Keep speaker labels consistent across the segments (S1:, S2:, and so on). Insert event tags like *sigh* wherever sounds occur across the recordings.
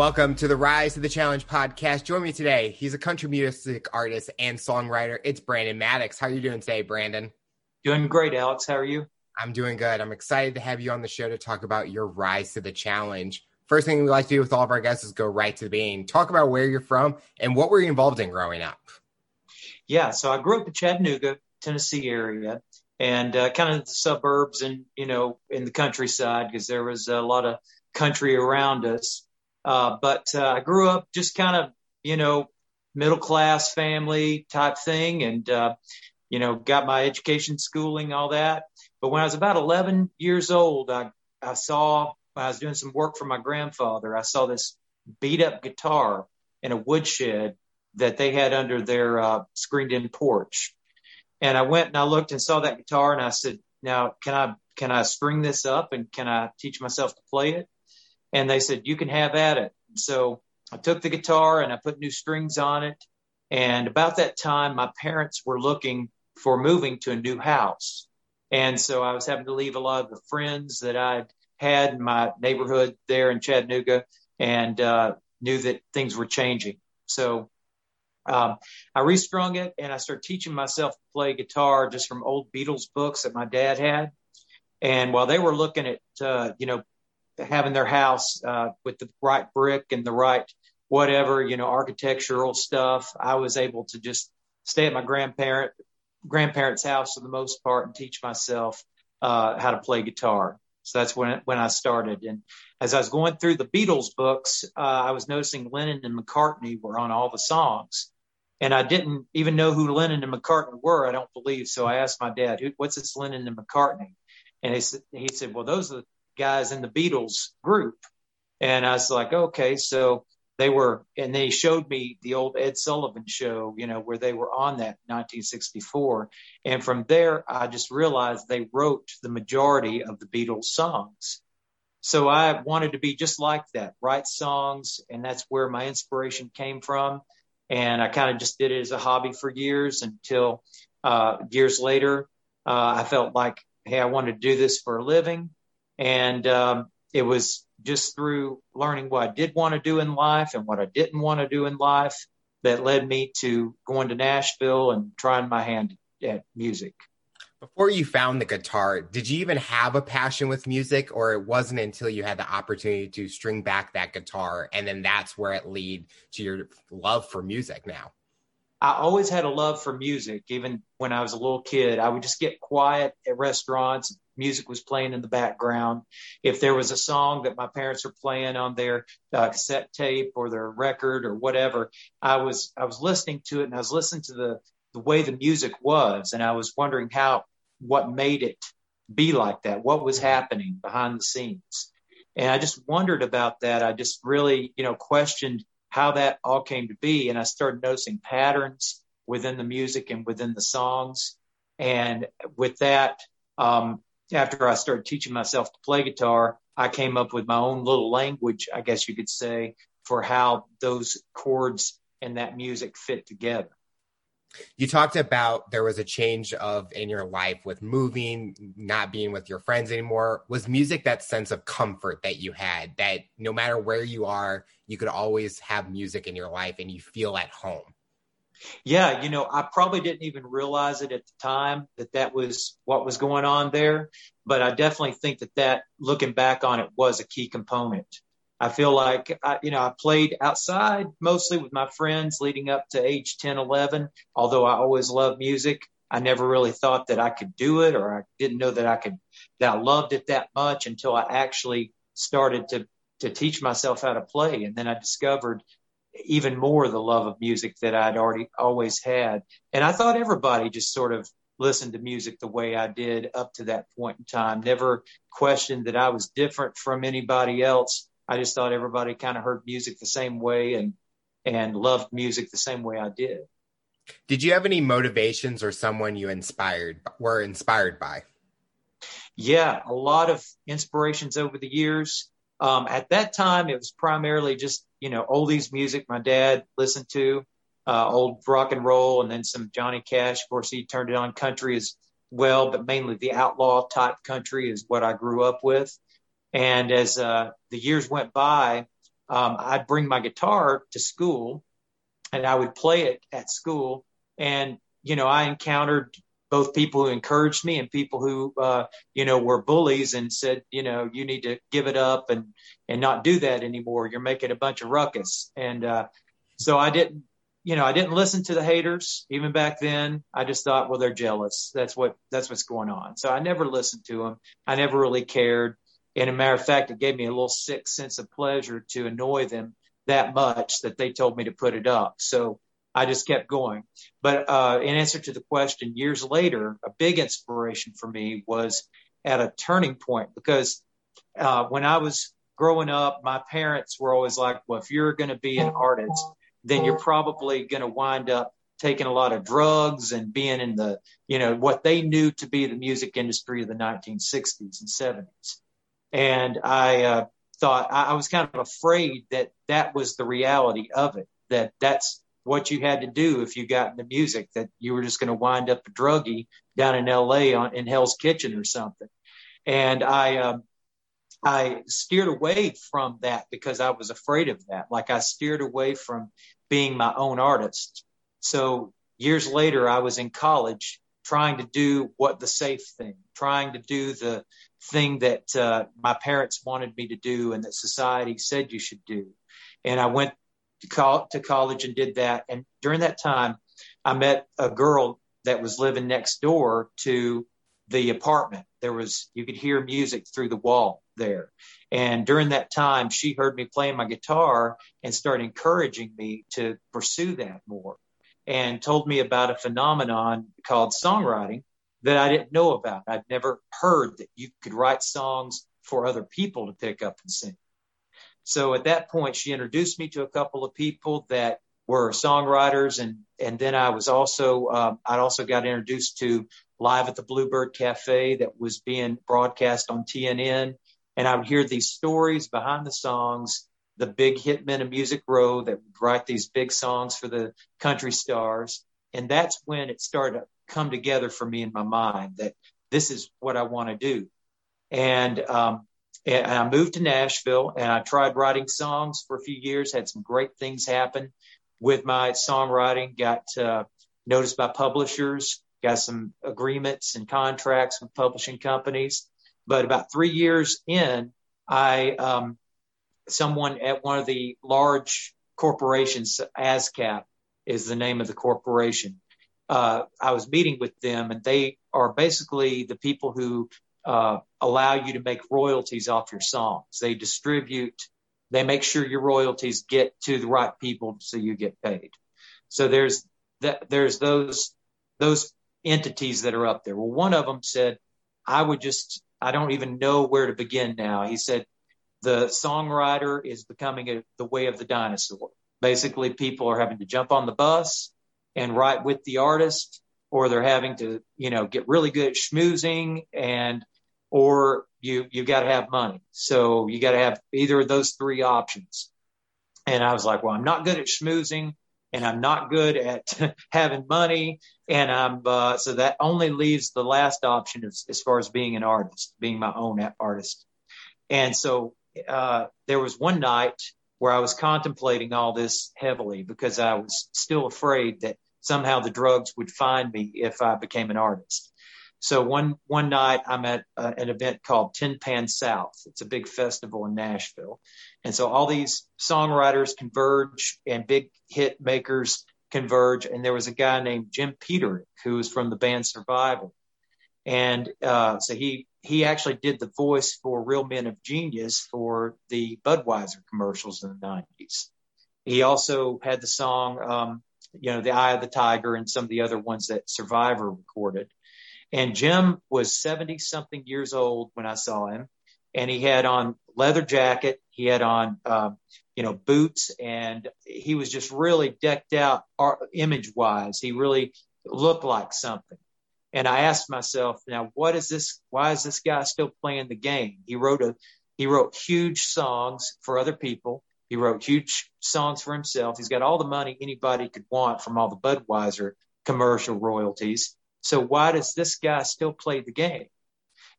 S1: Welcome to the Rise to the Challenge podcast. Join me today. He's a country music artist and songwriter. It's Brandon Maddox. How are you doing today, Brandon?
S2: Doing great, Alex. How are you?
S1: I'm doing good. I'm excited to have you on the show to talk about your rise to the challenge. First thing we like to do with all of our guests is go right to the beginning. Talk about where you're from and what were you involved in growing up?
S2: Yeah, so I grew up in Chattanooga, Tennessee area, and uh, kind of the suburbs and you know in the countryside because there was a lot of country around us. Uh, but uh, I grew up just kind of, you know, middle class family type thing and, uh, you know, got my education, schooling, all that. But when I was about 11 years old, I, I saw, I was doing some work for my grandfather, I saw this beat up guitar in a woodshed that they had under their uh, screened in porch. And I went and I looked and saw that guitar and I said, now can I, can I string this up and can I teach myself to play it? And they said, you can have at it. So I took the guitar and I put new strings on it. And about that time, my parents were looking for moving to a new house. And so I was having to leave a lot of the friends that I'd had in my neighborhood there in Chattanooga and uh, knew that things were changing. So um, I restrung it and I started teaching myself to play guitar just from old Beatles books that my dad had. And while they were looking at, uh, you know, having their house uh, with the right brick and the right whatever you know architectural stuff. I was able to just stay at my grandparent grandparents' house for the most part and teach myself uh, how to play guitar. So that's when when I started. And as I was going through the Beatles books, uh, I was noticing Lennon and McCartney were on all the songs. And I didn't even know who Lennon and McCartney were. I don't believe. So I asked my dad, "What's this Lennon and McCartney?" And he said, "He said, well, those are guys in the Beatles group. And I was like, okay, so they were, and they showed me the old Ed Sullivan show, you know, where they were on that 1964. And from there, I just realized they wrote the majority of the Beatles songs. So I wanted to be just like that, write songs. And that's where my inspiration came from. And I kind of just did it as a hobby for years until uh, years later, uh, I felt like, hey, I wanted to do this for a living. And um, it was just through learning what I did want to do in life and what I didn't want to do in life that led me to going to Nashville and trying my hand at music.
S1: Before you found the guitar, did you even have a passion with music, or it wasn't until you had the opportunity to string back that guitar, and then that's where it led to your love for music now?
S2: I always had a love for music. Even when I was a little kid, I would just get quiet at restaurants. Music was playing in the background. If there was a song that my parents were playing on their uh, cassette tape or their record or whatever, I was I was listening to it and I was listening to the the way the music was, and I was wondering how what made it be like that. What was happening behind the scenes? And I just wondered about that. I just really, you know, questioned how that all came to be. And I started noticing patterns within the music and within the songs. And with that, um, after I started teaching myself to play guitar, I came up with my own little language, I guess you could say, for how those chords and that music fit together.
S1: You talked about there was a change of in your life with moving, not being with your friends anymore. Was music that sense of comfort that you had that no matter where you are, you could always have music in your life and you feel at home?
S2: Yeah, you know, I probably didn't even realize it at the time that that was what was going on there, but I definitely think that that looking back on it was a key component. I feel like, I, you know, I played outside mostly with my friends leading up to age 10, 11. Although I always loved music, I never really thought that I could do it or I didn't know that I could, that I loved it that much until I actually started to, to teach myself how to play. And then I discovered even more the love of music that I'd already always had. And I thought everybody just sort of listened to music the way I did up to that point in time, never questioned that I was different from anybody else I just thought everybody kind of heard music the same way and and loved music the same way I did.
S1: Did you have any motivations or someone you inspired were inspired by?
S2: Yeah, a lot of inspirations over the years. Um, at that time, it was primarily just you know oldies music. My dad listened to uh, old rock and roll, and then some Johnny Cash. Of course, he turned it on country as well, but mainly the outlaw type country is what I grew up with. And as uh, the years went by, um, I'd bring my guitar to school and I would play it at school. And, you know, I encountered both people who encouraged me and people who, uh, you know, were bullies and said, you know, you need to give it up and, and not do that anymore. You're making a bunch of ruckus. And, uh, so I didn't, you know, I didn't listen to the haters even back then. I just thought, well, they're jealous. That's what, that's what's going on. So I never listened to them. I never really cared. And a matter of fact, it gave me a little sick sense of pleasure to annoy them that much that they told me to put it up. So I just kept going. But uh, in answer to the question, years later, a big inspiration for me was at a turning point because uh, when I was growing up, my parents were always like, well, if you're going to be an artist, then you're probably going to wind up taking a lot of drugs and being in the, you know, what they knew to be the music industry of the 1960s and 70s. And I uh, thought I, I was kind of afraid that that was the reality of it, that that's what you had to do if you got into music, that you were just going to wind up a druggie down in LA on, in Hell's Kitchen or something. And I, um, I steered away from that because I was afraid of that. Like I steered away from being my own artist. So years later, I was in college trying to do what the safe thing, trying to do the thing that uh, my parents wanted me to do and that society said you should do. And I went to, col- to college and did that. And during that time, I met a girl that was living next door to the apartment. There was, you could hear music through the wall there. And during that time, she heard me playing my guitar and started encouraging me to pursue that more and told me about a phenomenon called songwriting that I didn't know about. I'd never heard that you could write songs for other people to pick up and sing. So at that point, she introduced me to a couple of people that were songwriters, and and then I was also um, I also got introduced to Live at the Bluebird Cafe that was being broadcast on TNN, and I would hear these stories behind the songs. The big hitmen of Music Row that would write these big songs for the country stars, and that's when it started to come together for me in my mind that this is what I want to do. And um, and I moved to Nashville and I tried writing songs for a few years, had some great things happen with my songwriting, got uh, noticed by publishers, got some agreements and contracts with publishing companies. But about three years in, I, um, someone at one of the large corporations, ASCAP is the name of the corporation. Uh, I was meeting with them and they are basically the people who uh, allow you to make royalties off your songs. They distribute, they make sure your royalties get to the right people so you get paid. So there's that, there's those, those entities that are up there. Well, one of them said, I would just, I don't even know where to begin now. He said, the songwriter is becoming a, the way of the dinosaur. Basically, people are having to jump on the bus and write with the artist, or they're having to, you know, get really good at schmoozing and or you you got to have money. So you got to have either of those three options. And I was like, well, I'm not good at schmoozing and I'm not good at *laughs* having money. And I'm, uh, so that only leaves the last option as, as far as being an artist, being my own artist. And so, uh, there was one night where I was contemplating all this heavily because I was still afraid that somehow the drugs would find me if I became an artist. So one one night I'm at uh, an event called Tin Pan South. It's a big festival in Nashville, and so all these songwriters converge and big hit makers converge. And there was a guy named Jim Peterik who was from the band Survivor, and uh, so he he actually did the voice for Real Men of Genius for the Budweiser commercials in the '90s. He also had the song, um, you know, "The Eye of the Tiger" and some of the other ones that Survivor recorded. And Jim was 70 something years old when I saw him. And he had on leather jacket. He had on, um, you know, boots and he was just really decked out image wise. He really looked like something. And I asked myself, now, what is this? Why is this guy still playing the game? He wrote a, he wrote huge songs for other people. He wrote huge songs for himself. He's got all the money anybody could want from all the Budweiser commercial royalties. So why does this guy still play the game?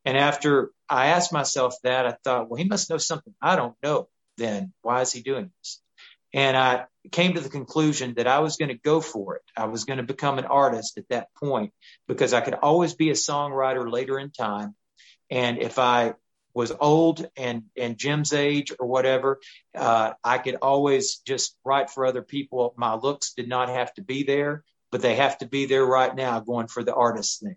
S2: And after I asked myself that, I thought, well, he must know something I don't know. then? Why is he doing this? And I came to the conclusion that I was going to go for it. I was going to become an artist at that point because I could always be a songwriter later in time. And if I was old and and Jim's age or whatever, uh, I could always just write for other people. My looks did not have to be there, but they have to be there right now, going for the artist thing.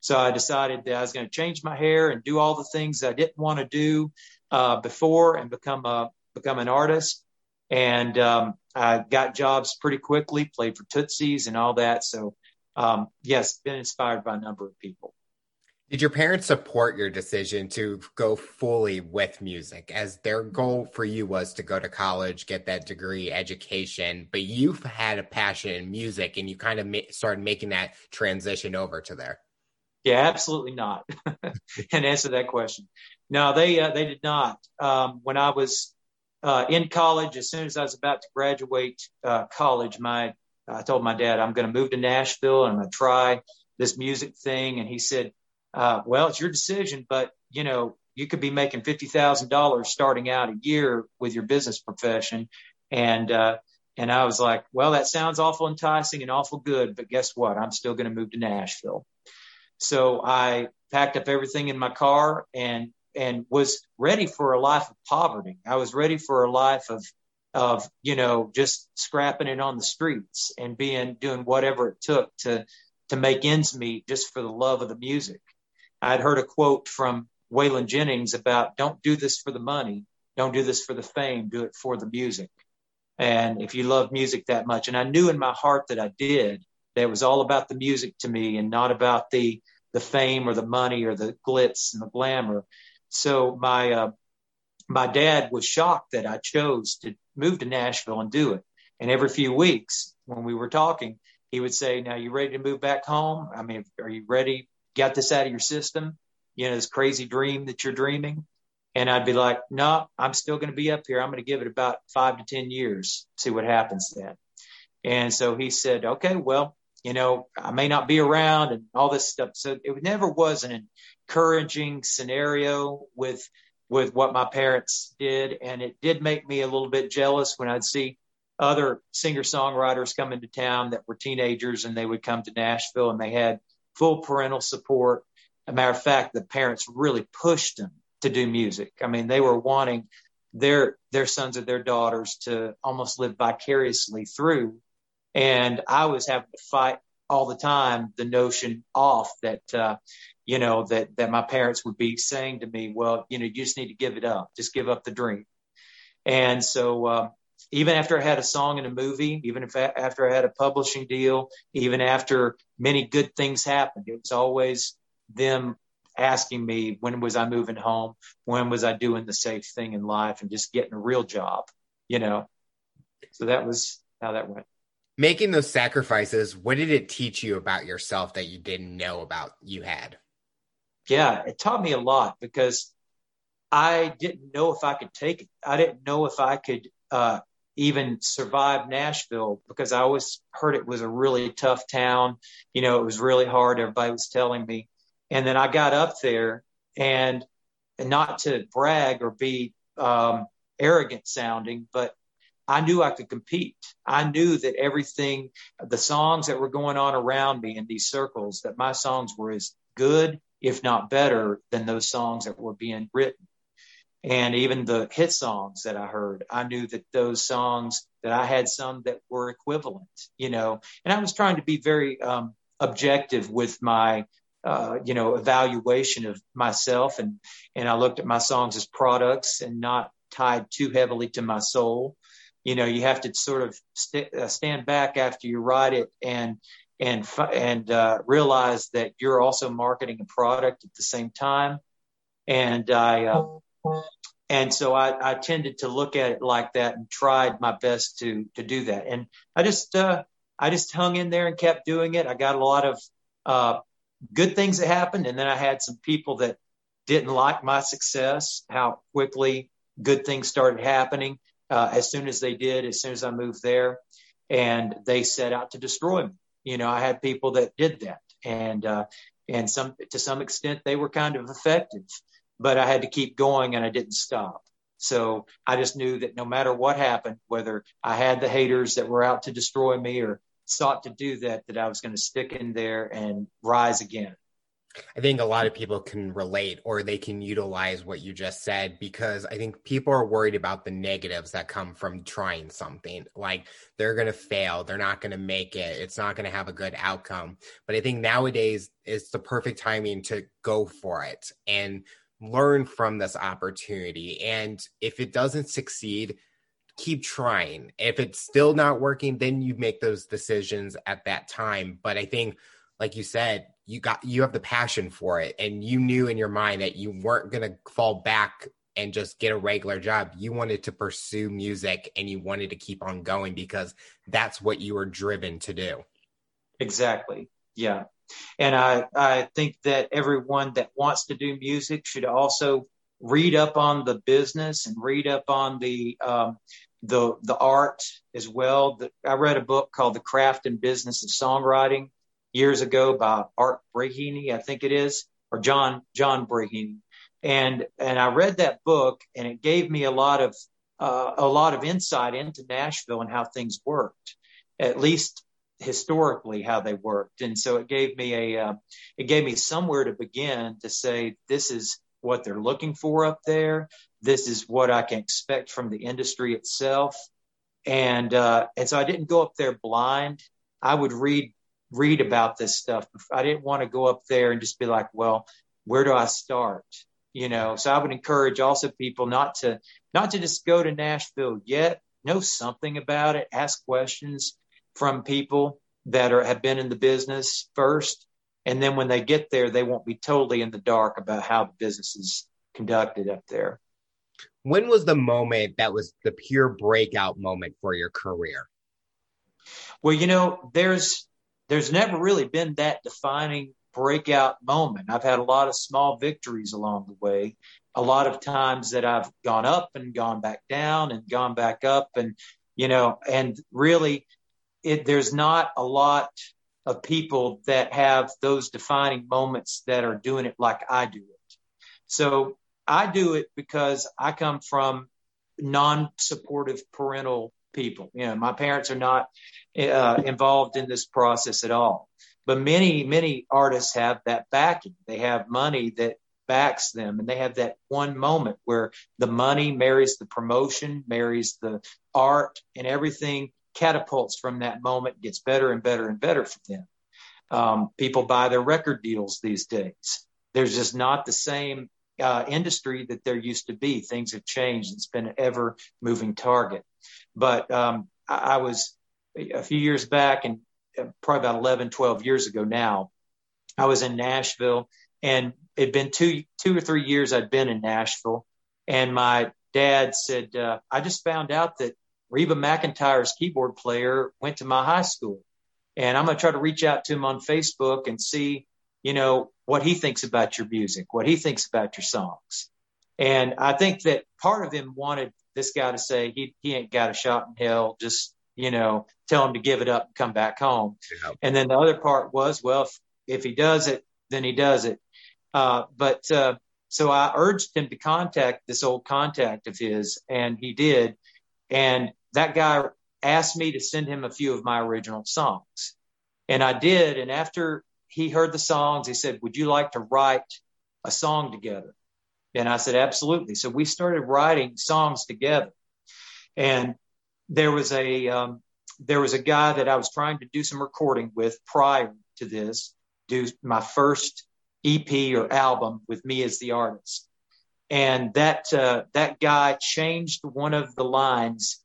S2: So I decided that I was going to change my hair and do all the things I didn't want to do uh, before and become a become an artist. And um, I got jobs pretty quickly, played for Tootsies and all that. So um, yes, been inspired by a number of people.
S1: Did your parents support your decision to go fully with music as their goal for you was to go to college, get that degree, education, but you've had a passion in music and you kind of ma- started making that transition over to there?
S2: Yeah, absolutely not. *laughs* and answer that question. No, they uh, they did not. Um, when I was uh, in college, as soon as I was about to graduate uh, college, my I told my dad I'm going to move to Nashville and I'm going to try this music thing, and he said, uh, "Well, it's your decision, but you know you could be making fifty thousand dollars starting out a year with your business profession," and uh, and I was like, "Well, that sounds awful enticing and awful good, but guess what? I'm still going to move to Nashville." So I packed up everything in my car and and was ready for a life of poverty. I was ready for a life of of you know just scrapping it on the streets and being doing whatever it took to to make ends meet just for the love of the music. I'd heard a quote from Waylon Jennings about don't do this for the money, don't do this for the fame, do it for the music. And if you love music that much, and I knew in my heart that I did, that it was all about the music to me and not about the the fame or the money or the glitz and the glamour. So my uh, my dad was shocked that I chose to move to Nashville and do it. And every few weeks, when we were talking, he would say, "Now you ready to move back home? I mean, are you ready? Got this out of your system? You know, this crazy dream that you're dreaming." And I'd be like, "No, I'm still going to be up here. I'm going to give it about five to ten years, see what happens then." And so he said, "Okay, well, you know, I may not be around and all this stuff. So it never was an encouraging scenario with with what my parents did, and it did make me a little bit jealous when I'd see other singer songwriters come into town that were teenagers and they would come to Nashville and they had full parental support. a matter of fact, the parents really pushed them to do music. I mean, they were wanting their their sons or their daughters to almost live vicariously through and I was having to fight all the time the notion off that, uh, you know, that, that my parents would be saying to me, well, you know, you just need to give it up. Just give up the dream. And so, uh, even after I had a song in a movie, even if I, after I had a publishing deal, even after many good things happened, it was always them asking me, when was I moving home? When was I doing the safe thing in life and just getting a real job, you know? So that was how that went
S1: making those sacrifices, what did it teach you about yourself that you didn't know about you had?
S2: Yeah, it taught me a lot because I didn't know if I could take it. I didn't know if I could uh, even survive Nashville because I always heard it was a really tough town. You know, it was really hard. Everybody was telling me. And then I got up there and, and not to brag or be um, arrogant sounding, but I knew I could compete. I knew that everything, the songs that were going on around me in these circles, that my songs were as good, if not better, than those songs that were being written. And even the hit songs that I heard, I knew that those songs that I had some that were equivalent, you know, and I was trying to be very um, objective with my uh, you know, evaluation of myself, and and I looked at my songs as products and not tied too heavily to my soul. You know you have to sort of st- uh, stand back after you write it and and and uh, realize that you're also marketing a product at the same time. And i uh, and so I, I tended to look at it like that and tried my best to to do that. And i just uh, i just hung in there and kept doing it. I got a lot of uh, good things that happened. And then i had some people that didn't like my success how quickly good things started happening uh, as soon as they did, as soon as I moved there, and they set out to destroy me. You know, I had people that did that, and uh, and some to some extent they were kind of effective, but I had to keep going and I didn't stop. So I just knew that no matter what happened, whether I had the haters that were out to destroy me or sought to do that, that I was going to stick in there and rise again.
S1: I think a lot of people can relate or they can utilize what you just said because I think people are worried about the negatives that come from trying something. Like they're going to fail, they're not going to make it, it's not going to have a good outcome. But I think nowadays is the perfect timing to go for it and learn from this opportunity. And if it doesn't succeed, keep trying. If it's still not working, then you make those decisions at that time. But I think, like you said, you got you have the passion for it, and you knew in your mind that you weren't going to fall back and just get a regular job. You wanted to pursue music and you wanted to keep on going because that's what you were driven to do.
S2: Exactly. Yeah. And I, I think that everyone that wants to do music should also read up on the business and read up on the um, the the art as well. The, I read a book called The Craft and Business of Songwriting years ago by Art Braheny, I think it is, or John John Braheny. And and I read that book and it gave me a lot of uh, a lot of insight into Nashville and how things worked, at least historically how they worked. And so it gave me a uh, it gave me somewhere to begin to say this is what they're looking for up there. This is what I can expect from the industry itself. And uh, and so I didn't go up there blind. I would read read about this stuff. I didn't want to go up there and just be like, well, where do I start? You know, so I would encourage also people not to not to just go to Nashville yet. Know something about it. Ask questions from people that are have been in the business first, and then when they get there, they won't be totally in the dark about how the business is conducted up there.
S1: When was the moment that was the pure breakout moment for your career?
S2: Well, you know, there's there's never really been that defining breakout moment. I've had a lot of small victories along the way, a lot of times that I've gone up and gone back down and gone back up and you know, and really it there's not a lot of people that have those defining moments that are doing it like I do it. So I do it because I come from non-supportive parental people. You know, my parents are not uh, involved in this process at all. But many, many artists have that backing. They have money that backs them, and they have that one moment where the money marries the promotion, marries the art, and everything catapults from that moment, gets better and better and better for them. Um, people buy their record deals these days. There's just not the same uh, industry that there used to be. Things have changed. It's been an ever moving target. But um, I, I was a few years back and uh, probably about 11, 12 years ago now, I was in Nashville and it'd been two, two or three years I'd been in Nashville. And my dad said, uh, I just found out that Reba McEntire's keyboard player went to my high school. And I'm going to try to reach out to him on Facebook and see, you know, what he thinks about your music, what he thinks about your songs. And I think that part of him wanted this guy to say he, he ain't got a shot in hell. Just, you know, tell him to give it up and come back home. Yeah. And then the other part was, well, if, if he does it, then he does it. Uh, but, uh, so I urged him to contact this old contact of his and he did. And that guy asked me to send him a few of my original songs. And I did. And after he heard the songs, he said, Would you like to write a song together? And I said, Absolutely. So we started writing songs together. And there was a um, there was a guy that I was trying to do some recording with prior to this, do my first EP or album with me as the artist. And that uh, that guy changed one of the lines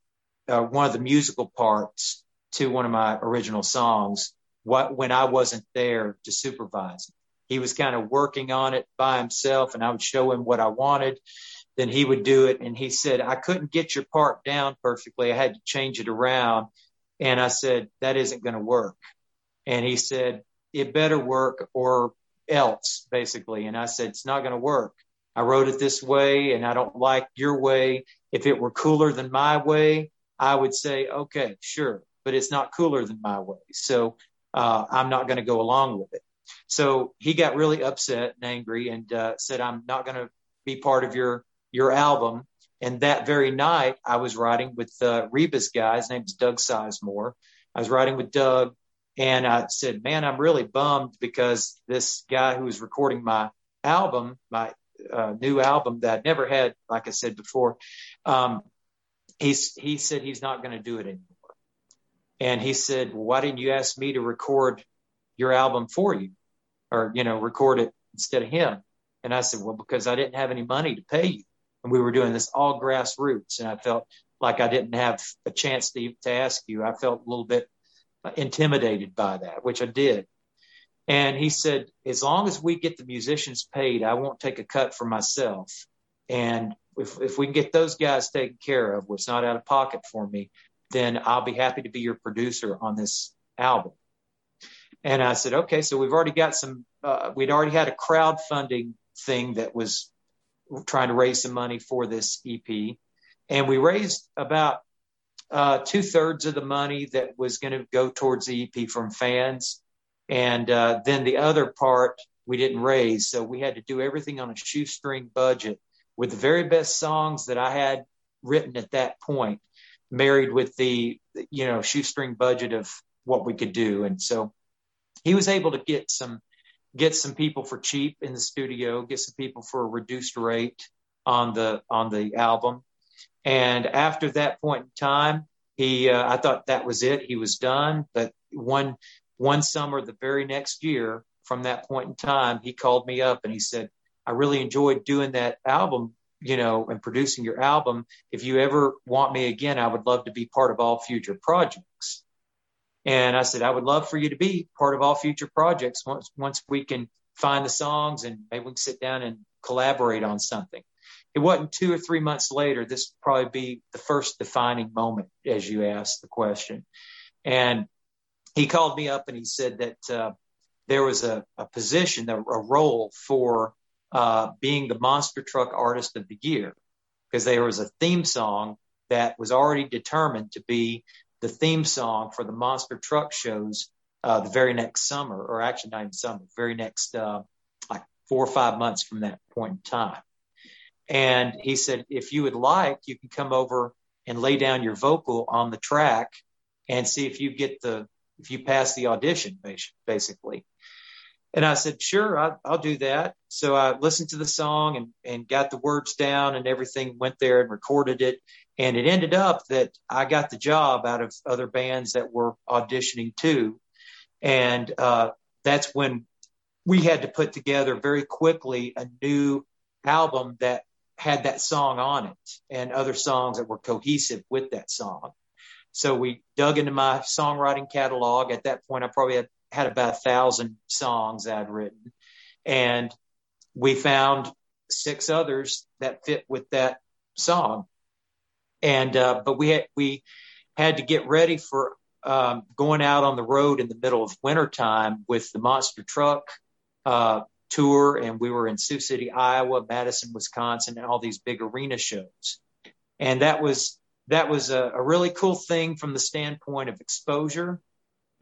S2: uh, one of the musical parts to one of my original songs what, when I wasn't there to supervise. He was kind of working on it by himself and I would show him what I wanted. Then he would do it. And he said, I couldn't get your part down perfectly. I had to change it around. And I said, that isn't going to work. And he said, it better work or else basically. And I said, it's not going to work. I wrote it this way and I don't like your way. If it were cooler than my way, I would say, okay, sure, but it's not cooler than my way. So uh, I'm not going to go along with it. So he got really upset and angry and uh, said, I'm not going to be part of your your album. and that very night, I was riding with uh, Reba's guy. His name's Doug Sizemore. I was riding with Doug, and I said, "Man, I'm really bummed because this guy who was recording my album, my uh, new album that I'd never had, like I said before, um, he said he's not going to do it anymore. And he said, well, "Why didn't you ask me to record your album for you, or you know, record it instead of him?" And I said, "Well, because I didn't have any money to pay you, and we were doing this all grassroots, and I felt like I didn't have a chance to to ask you. I felt a little bit intimidated by that, which I did." And he said, as long as we get the musicians paid, I won't take a cut for myself. And if, if we can get those guys taken care of, what's not out of pocket for me, then I'll be happy to be your producer on this album. And I said, okay, so we've already got some, uh, we'd already had a crowdfunding thing that was trying to raise some money for this EP. And we raised about uh, two thirds of the money that was going to go towards the EP from fans. And uh, then the other part we didn't raise. So we had to do everything on a shoestring budget with the very best songs that I had written at that point, married with the, you know, shoestring budget of what we could do. And so he was able to get some, get some people for cheap in the studio, get some people for a reduced rate on the, on the album. And after that point in time, he, uh, I thought that was it. He was done. But one, one summer, the very next year from that point in time, he called me up and he said, I really enjoyed doing that album, you know, and producing your album. If you ever want me again, I would love to be part of all future projects. And I said, I would love for you to be part of all future projects once, once we can find the songs and maybe we can sit down and collaborate on something. It wasn't two or three months later. This would probably be the first defining moment, as you asked the question. And he called me up and he said that uh, there was a, a position, a, a role for uh, being the monster truck artist of the year because there was a theme song that was already determined to be the theme song for the monster truck shows uh, the very next summer, or actually not even summer, very next uh, like four or five months from that point in time. And he said, if you would like, you can come over and lay down your vocal on the track and see if you get the if you pass the audition, basically. And I said, sure, I, will do that. So I listened to the song and, and got the words down and everything went there and recorded it. And it ended up that I got the job out of other bands that were auditioning too. And uh, that's when we had to put together very quickly a new album that had that song on it and other songs that were cohesive with that song. So we dug into my songwriting catalog. At that point, I probably had, had about a thousand songs I'd written. And we found six others that fit with that song. And, uh, but we had, we had to get ready for, um, going out on the road in the middle of wintertime with the monster truck, uh, tour. And we were in Sioux City, Iowa, Madison, Wisconsin, and all these big arena shows. And that was, that was a, a really cool thing from the standpoint of exposure,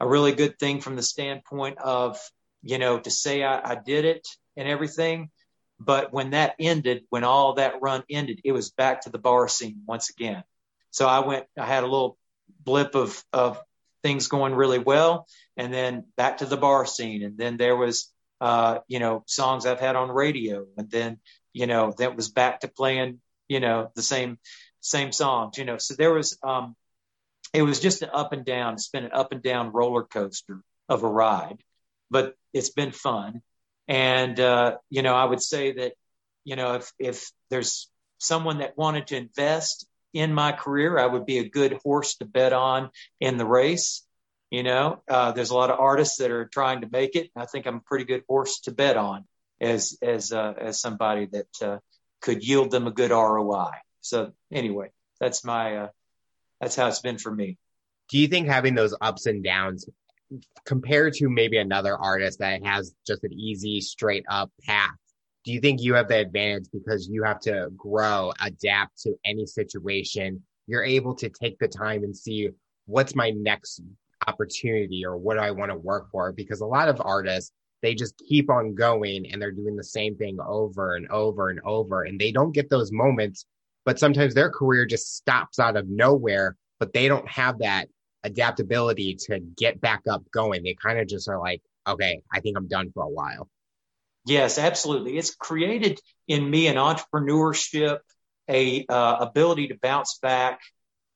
S2: a really good thing from the standpoint of, you know, to say I, I did it and everything. But when that ended, when all that run ended, it was back to the bar scene once again. So I went, I had a little blip of, of things going really well and then back to the bar scene. And then there was, uh, you know, songs I've had on radio. And then, you know, that was back to playing, you know, the same, same songs, you know. So there was, um, it was just an up and down. It's been an up and down roller coaster of a ride, but it's been fun. And uh, you know, I would say that, you know, if if there's someone that wanted to invest in my career, I would be a good horse to bet on in the race. You know, uh, there's a lot of artists that are trying to make it. I think I'm a pretty good horse to bet on as as uh, as somebody that uh, could yield them a good ROI. So anyway, that's my uh, that's how it's been for me.
S1: Do you think having those ups and downs compared to maybe another artist that has just an easy straight up path? Do you think you have the advantage because you have to grow, adapt to any situation? You're able to take the time and see what's my next opportunity or what do I want to work for? Because a lot of artists, they just keep on going and they're doing the same thing over and over and over and they don't get those moments but sometimes their career just stops out of nowhere, but they don't have that adaptability to get back up going. They kind of just are like, okay, I think I'm done for a while.
S2: Yes, absolutely. It's created in me an entrepreneurship, a uh, ability to bounce back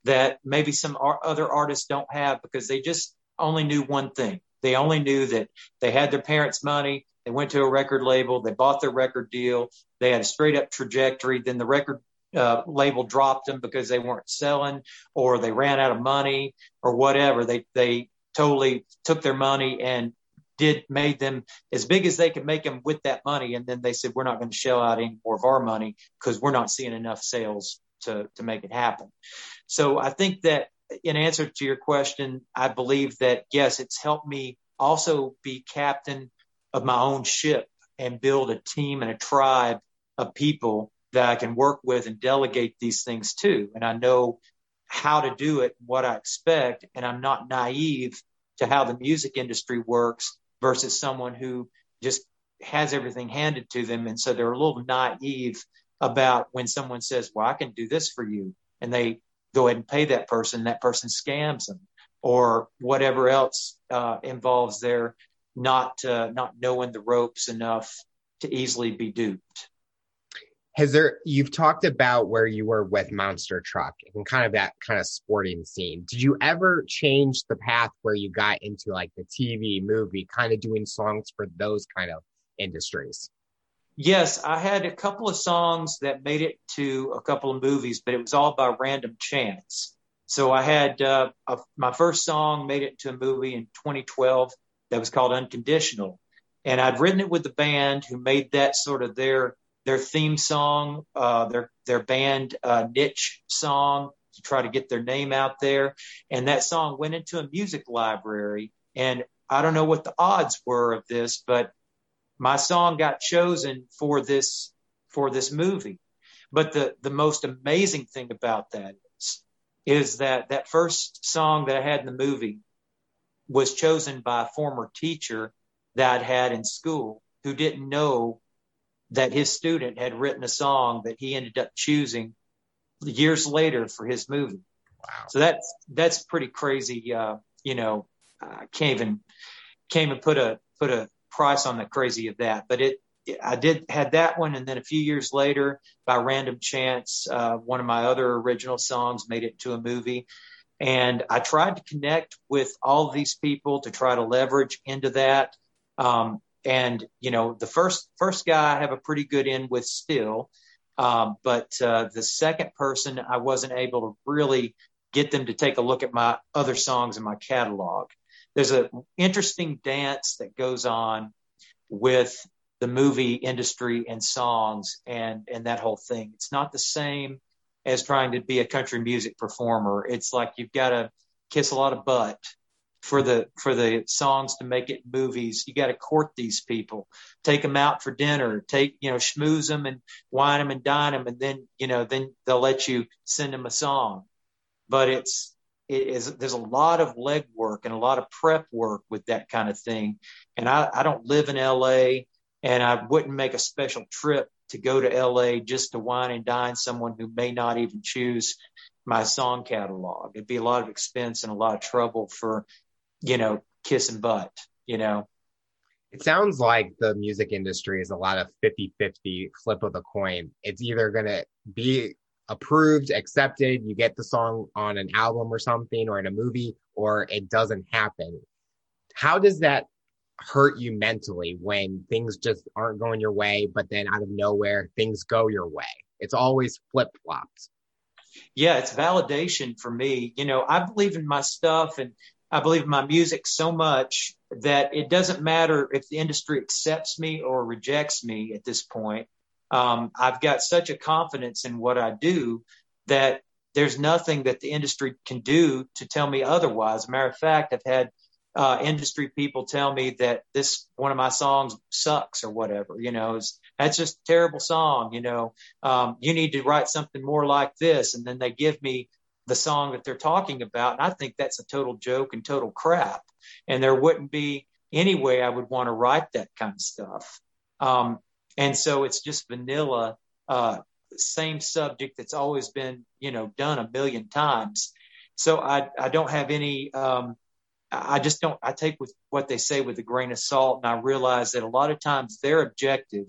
S2: that maybe some ar- other artists don't have because they just only knew one thing. They only knew that they had their parents' money. They went to a record label. They bought their record deal. They had a straight up trajectory. Then the record uh, label dropped them because they weren't selling or they ran out of money or whatever. They they totally took their money and did made them as big as they could make them with that money, and then they said we're not going to shell out any more of our money because we're not seeing enough sales to to make it happen. So I think that in answer to your question, I believe that yes, it's helped me also be captain of my own ship and build a team and a tribe of people that I can work with and delegate these things to. And I know how to do it, what I expect, and I'm not naive to how the music industry works versus someone who just has everything handed to them. And so they're a little naive about when someone says, Well, I can do this for you. And they go ahead and pay that person, that person scams them or whatever else uh, involves their not uh, not knowing the ropes enough to easily be duped
S1: has there you've talked about where you were with monster truck and kind of that kind of sporting scene. Did you ever change the path where you got into like the tv movie kind of doing songs for those kind of industries?
S2: Yes i had a couple of songs that made it to a couple of movies but it was all by random chance. So i had uh, a, my first song made it to a movie in 2012 that was called unconditional. And i'd written it with the band who made that sort of their their theme song, uh, their their band uh, niche song to try to get their name out there. And that song went into a music library. And I don't know what the odds were of this, but my song got chosen for this for this movie. But the the most amazing thing about that is is that that first song that I had in the movie was chosen by a former teacher that I had in school who didn't know that his student had written a song that he ended up choosing years later for his movie. Wow. So that's that's pretty crazy. Uh, you know, I can't even can't even put a put a price on the crazy of that. But it, I did had that one, and then a few years later, by random chance, uh, one of my other original songs made it to a movie. And I tried to connect with all these people to try to leverage into that. Um, and you know, the first first guy I have a pretty good in with still, um, but uh, the second person I wasn't able to really get them to take a look at my other songs in my catalog. There's an interesting dance that goes on with the movie industry and songs and and that whole thing. It's not the same as trying to be a country music performer. It's like you've got to kiss a lot of butt for the for the songs to make it movies. You got to court these people, take them out for dinner, take you know schmooze them and wine them and dine them, and then you know then they'll let you send them a song. But it's it is there's a lot of legwork and a lot of prep work with that kind of thing. And I, I don't live in LA, and I wouldn't make a special trip to go to LA just to wine and dine someone who may not even choose my song catalog. It'd be a lot of expense and a lot of trouble for you know, kissing butt, you know.
S1: It sounds like the music industry is a lot of 50 50 flip of the coin. It's either going to be approved, accepted, you get the song on an album or something or in a movie, or it doesn't happen. How does that hurt you mentally when things just aren't going your way, but then out of nowhere, things go your way? It's always flip flops.
S2: Yeah, it's validation for me. You know, I believe in my stuff and I believe in my music so much that it doesn't matter if the industry accepts me or rejects me at this point. Um, I've got such a confidence in what I do that there's nothing that the industry can do to tell me otherwise. matter of fact, I've had uh, industry people tell me that this one of my songs sucks or whatever. You know, that's just a terrible song. You know, um, you need to write something more like this, and then they give me the song that they're talking about. And I think that's a total joke and total crap. And there wouldn't be any way I would want to write that kind of stuff. Um, and so it's just vanilla, uh, same subject that's always been, you know, done a million times. So I, I don't have any, um, I just don't, I take with what they say with a grain of salt. And I realize that a lot of times their objective,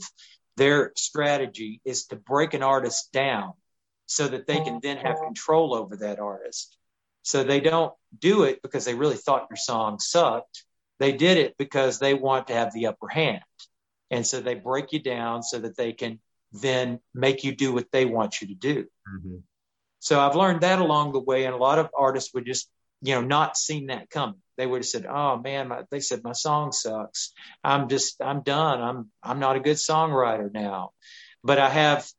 S2: their strategy is to break an artist down so that they can then have control over that artist. So they don't do it because they really thought your song sucked. They did it because they want to have the upper hand. And so they break you down so that they can then make you do what they want you to do. Mm-hmm. So I've learned that along the way. And a lot of artists would just, you know, not seen that coming. They would have said, Oh man, my, they said my song sucks. I'm just, I'm done. I'm, I'm not a good songwriter now, but I have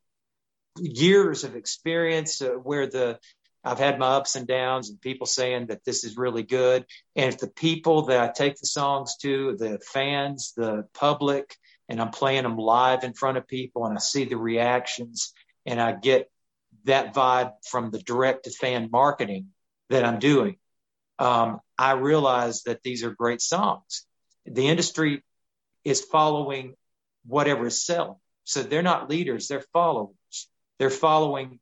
S2: years of experience uh, where the, I've had my ups and downs and people saying that this is really good. And if the people that I take the songs to, the fans, the public, and I'm playing them live in front of people and I see the reactions and I get that vibe from the direct to fan marketing that I'm doing. Um, I realize that these are great songs. The industry is following whatever is selling. So they're not leaders, they're followers. They're following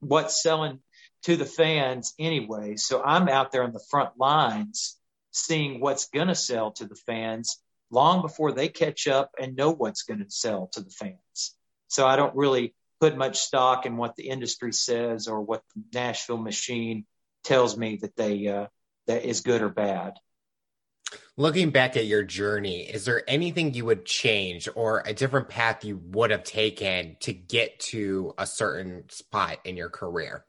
S2: what's selling to the fans anyway. So I'm out there on the front lines seeing what's going to sell to the fans long before they catch up and know what's going to sell to the fans. So I don't really put much stock in what the industry says or what the Nashville machine tells me that they uh, that is good or bad.
S1: Looking back at your journey, is there anything you would change or a different path you would have taken to get to a certain spot in your career?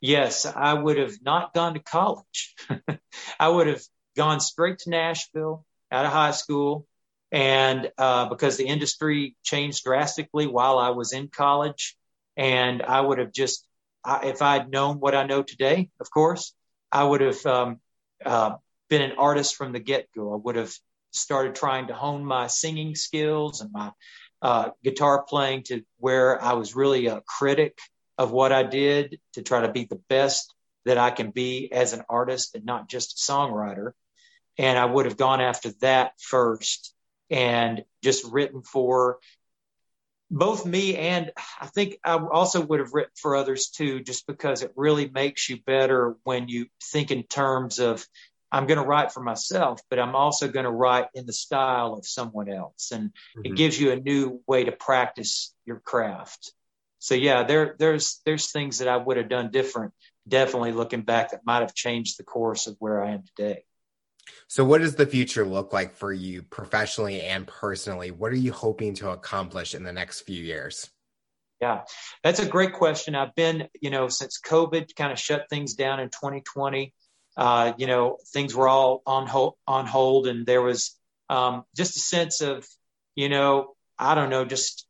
S2: Yes, I would have not gone to college. *laughs* I would have gone straight to Nashville, out of high school. And uh, because the industry changed drastically while I was in college, and I would have just, I, if I'd known what I know today, of course, I would have um, uh, been an artist from the get go. I would have started trying to hone my singing skills and my uh, guitar playing to where I was really a critic of what I did to try to be the best that I can be as an artist and not just a songwriter and I would have gone after that first and just written for both me and I think I also would have written for others too, just because it really makes you better when you think in terms of I'm going to write for myself, but I'm also going to write in the style of someone else. And mm-hmm. it gives you a new way to practice your craft. So yeah, there, there's, there's things that I would have done different, definitely looking back that might have changed the course of where I am today.
S1: So, what does the future look like for you professionally and personally? What are you hoping to accomplish in the next few years?
S2: Yeah, that's a great question. I've been, you know, since COVID kind of shut things down in 2020, uh, you know, things were all on hold, on hold, and there was um, just a sense of, you know, I don't know, just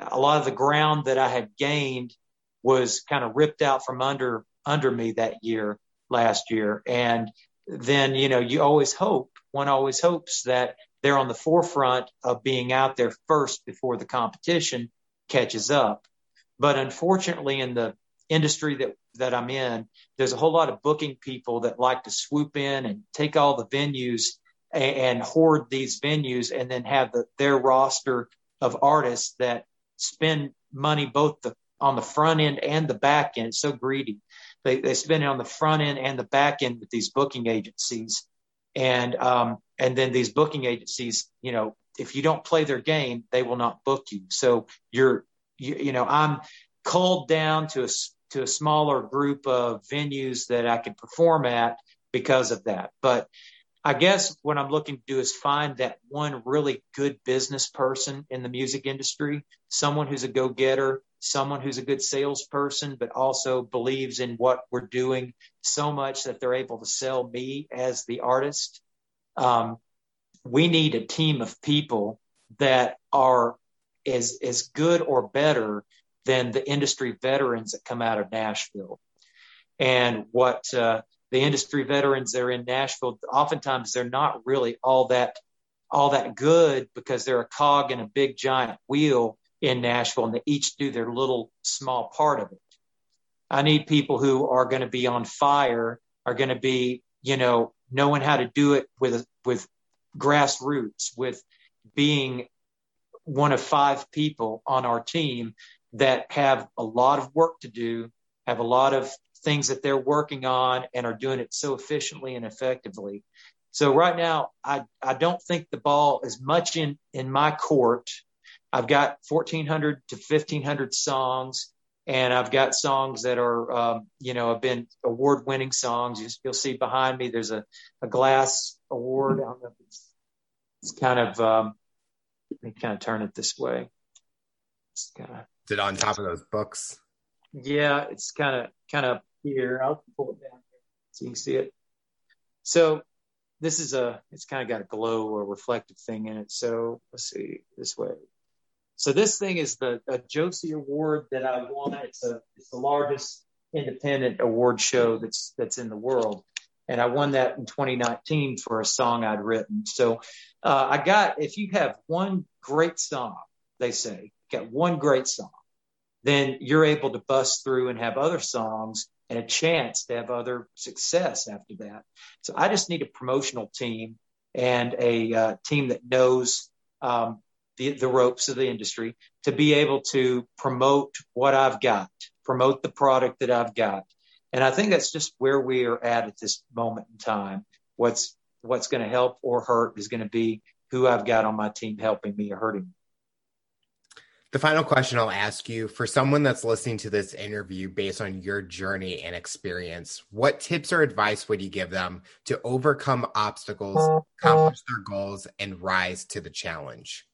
S2: a lot of the ground that I had gained was kind of ripped out from under under me that year last year, and then you know you always hope one always hopes that they're on the forefront of being out there first before the competition catches up. But unfortunately in the industry that that I'm in there's a whole lot of booking people that like to swoop in and take all the venues and, and hoard these venues and then have the, their roster of artists that spend money both the on the front end and the back end. So greedy. They, they spend it on the front end and the back end with these booking agencies. And, um, and then these booking agencies, you know, if you don't play their game, they will not book you. So you're, you, you know, I'm culled down to a, to a smaller group of venues that I can perform at because of that. But I guess what I'm looking to do is find that one really good business person in the music industry, someone who's a go getter, someone who's a good salesperson, but also believes in what we're doing so much that they're able to sell me as the artist. Um, we need a team of people that are as, as good or better than the industry veterans that come out of Nashville. And what uh, the industry veterans that are in Nashville, oftentimes they're not really all that all that good because they're a cog in a big giant wheel in Nashville and they each do their little small part of it. I need people who are going to be on fire, are going to be, you know, knowing how to do it with, with grassroots, with being one of five people on our team that have a lot of work to do, have a lot of things that they're working on and are doing it so efficiently and effectively. So right now, I, I don't think the ball is much in, in my court. I've got 1400 to 1500 songs and I've got songs that are, um, you know, have been award winning songs. You, will see behind me, there's a, a glass award. I don't know if it's, it's kind of, um, let me kind of turn it this way.
S1: It's kind of, is it on top of those books?
S2: Yeah, it's kind of, kind of here. I'll pull it down here so you can see it. So this is a, it's kind of got a glow or reflective thing in it. So let's see this way. So this thing is the Josie Award that I won. It's a, it's the largest independent award show that's, that's in the world. And I won that in 2019 for a song I'd written. So uh, I got, if you have one great song, they say, got one great song, then you're able to bust through and have other songs and a chance to have other success after that. So I just need a promotional team and a uh, team that knows um, the, the ropes of the industry to be able to promote what I've got, promote the product that I've got. And I think that's just where we are at at this moment in time. What's what's going to help or hurt is going to be who I've got on my team helping me or hurting me.
S1: The final question I'll ask you for someone that's listening to this interview based on your journey and experience, what tips or advice would you give them to overcome obstacles, accomplish their goals, and rise to the challenge?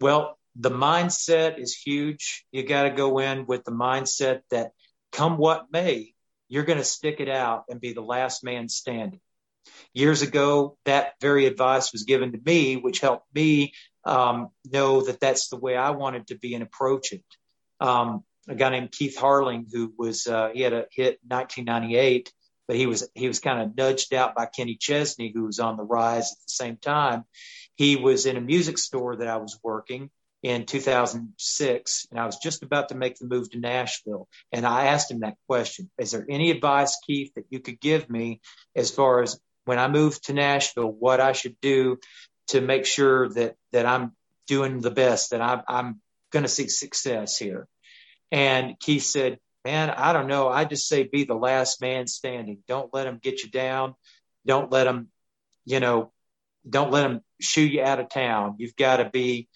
S2: Well, the mindset is huge. You got to go in with the mindset that come what may, you're going to stick it out and be the last man standing. Years ago, that very advice was given to me, which helped me know that that's the way I wanted to be and approach it. Um, a guy named Keith Harling, who was uh, he had a hit in 1998, but he was he was kind of nudged out by Kenny Chesney, who was on the rise at the same time. He was in a music store that I was working in 2006, and I was just about to make the move to Nashville. And I asked him that question: Is there any advice, Keith, that you could give me as far as when I move to Nashville, what I should do to make sure that that I'm doing the best, that I'm, I'm going to see success here. And Keith said, man, I don't know. I just say be the last man standing. Don't let them get you down. Don't let them, you know, don't let them shoo you out of town. You've got to be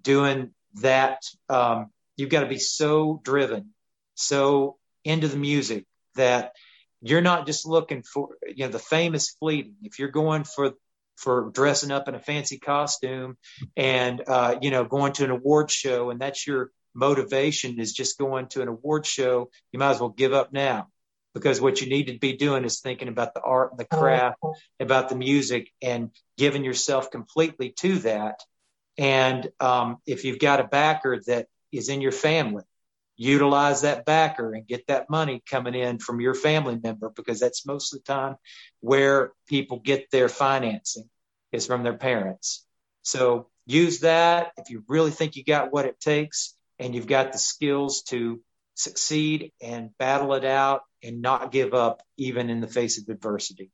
S2: doing that. Um, you've got to be so driven, so into the music that you're not just looking for, you know, the famous fleeting. If you're going for for dressing up in a fancy costume and uh, you know going to an award show. And that's your motivation is just going to an award show. You might as well give up now because what you need to be doing is thinking about the art and the craft about the music and giving yourself completely to that. And um, if you've got a backer that is in your family utilize that backer and get that money coming in from your family member because that's most of the time where people get their financing is from their parents. So use that if you really think you got what it takes and you've got the skills to succeed and battle it out and not give up even in the face of adversity.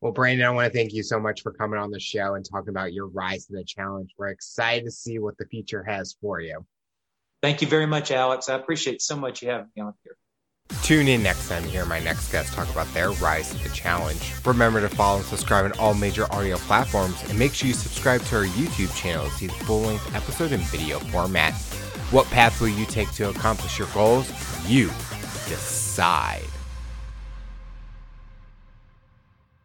S1: Well, Brandon, I want to thank you so much for coming on the show and talking about your rise to the challenge. We're excited to see what the future has for you.
S2: Thank you very much, Alex. I appreciate so much you having me on here.
S1: Tune in next time to hear my next guest talk about their rise to the challenge. Remember to follow and subscribe on all major audio platforms and make sure you subscribe to our YouTube channel to see the full length episode in video format. What path will you take to accomplish your goals? You decide.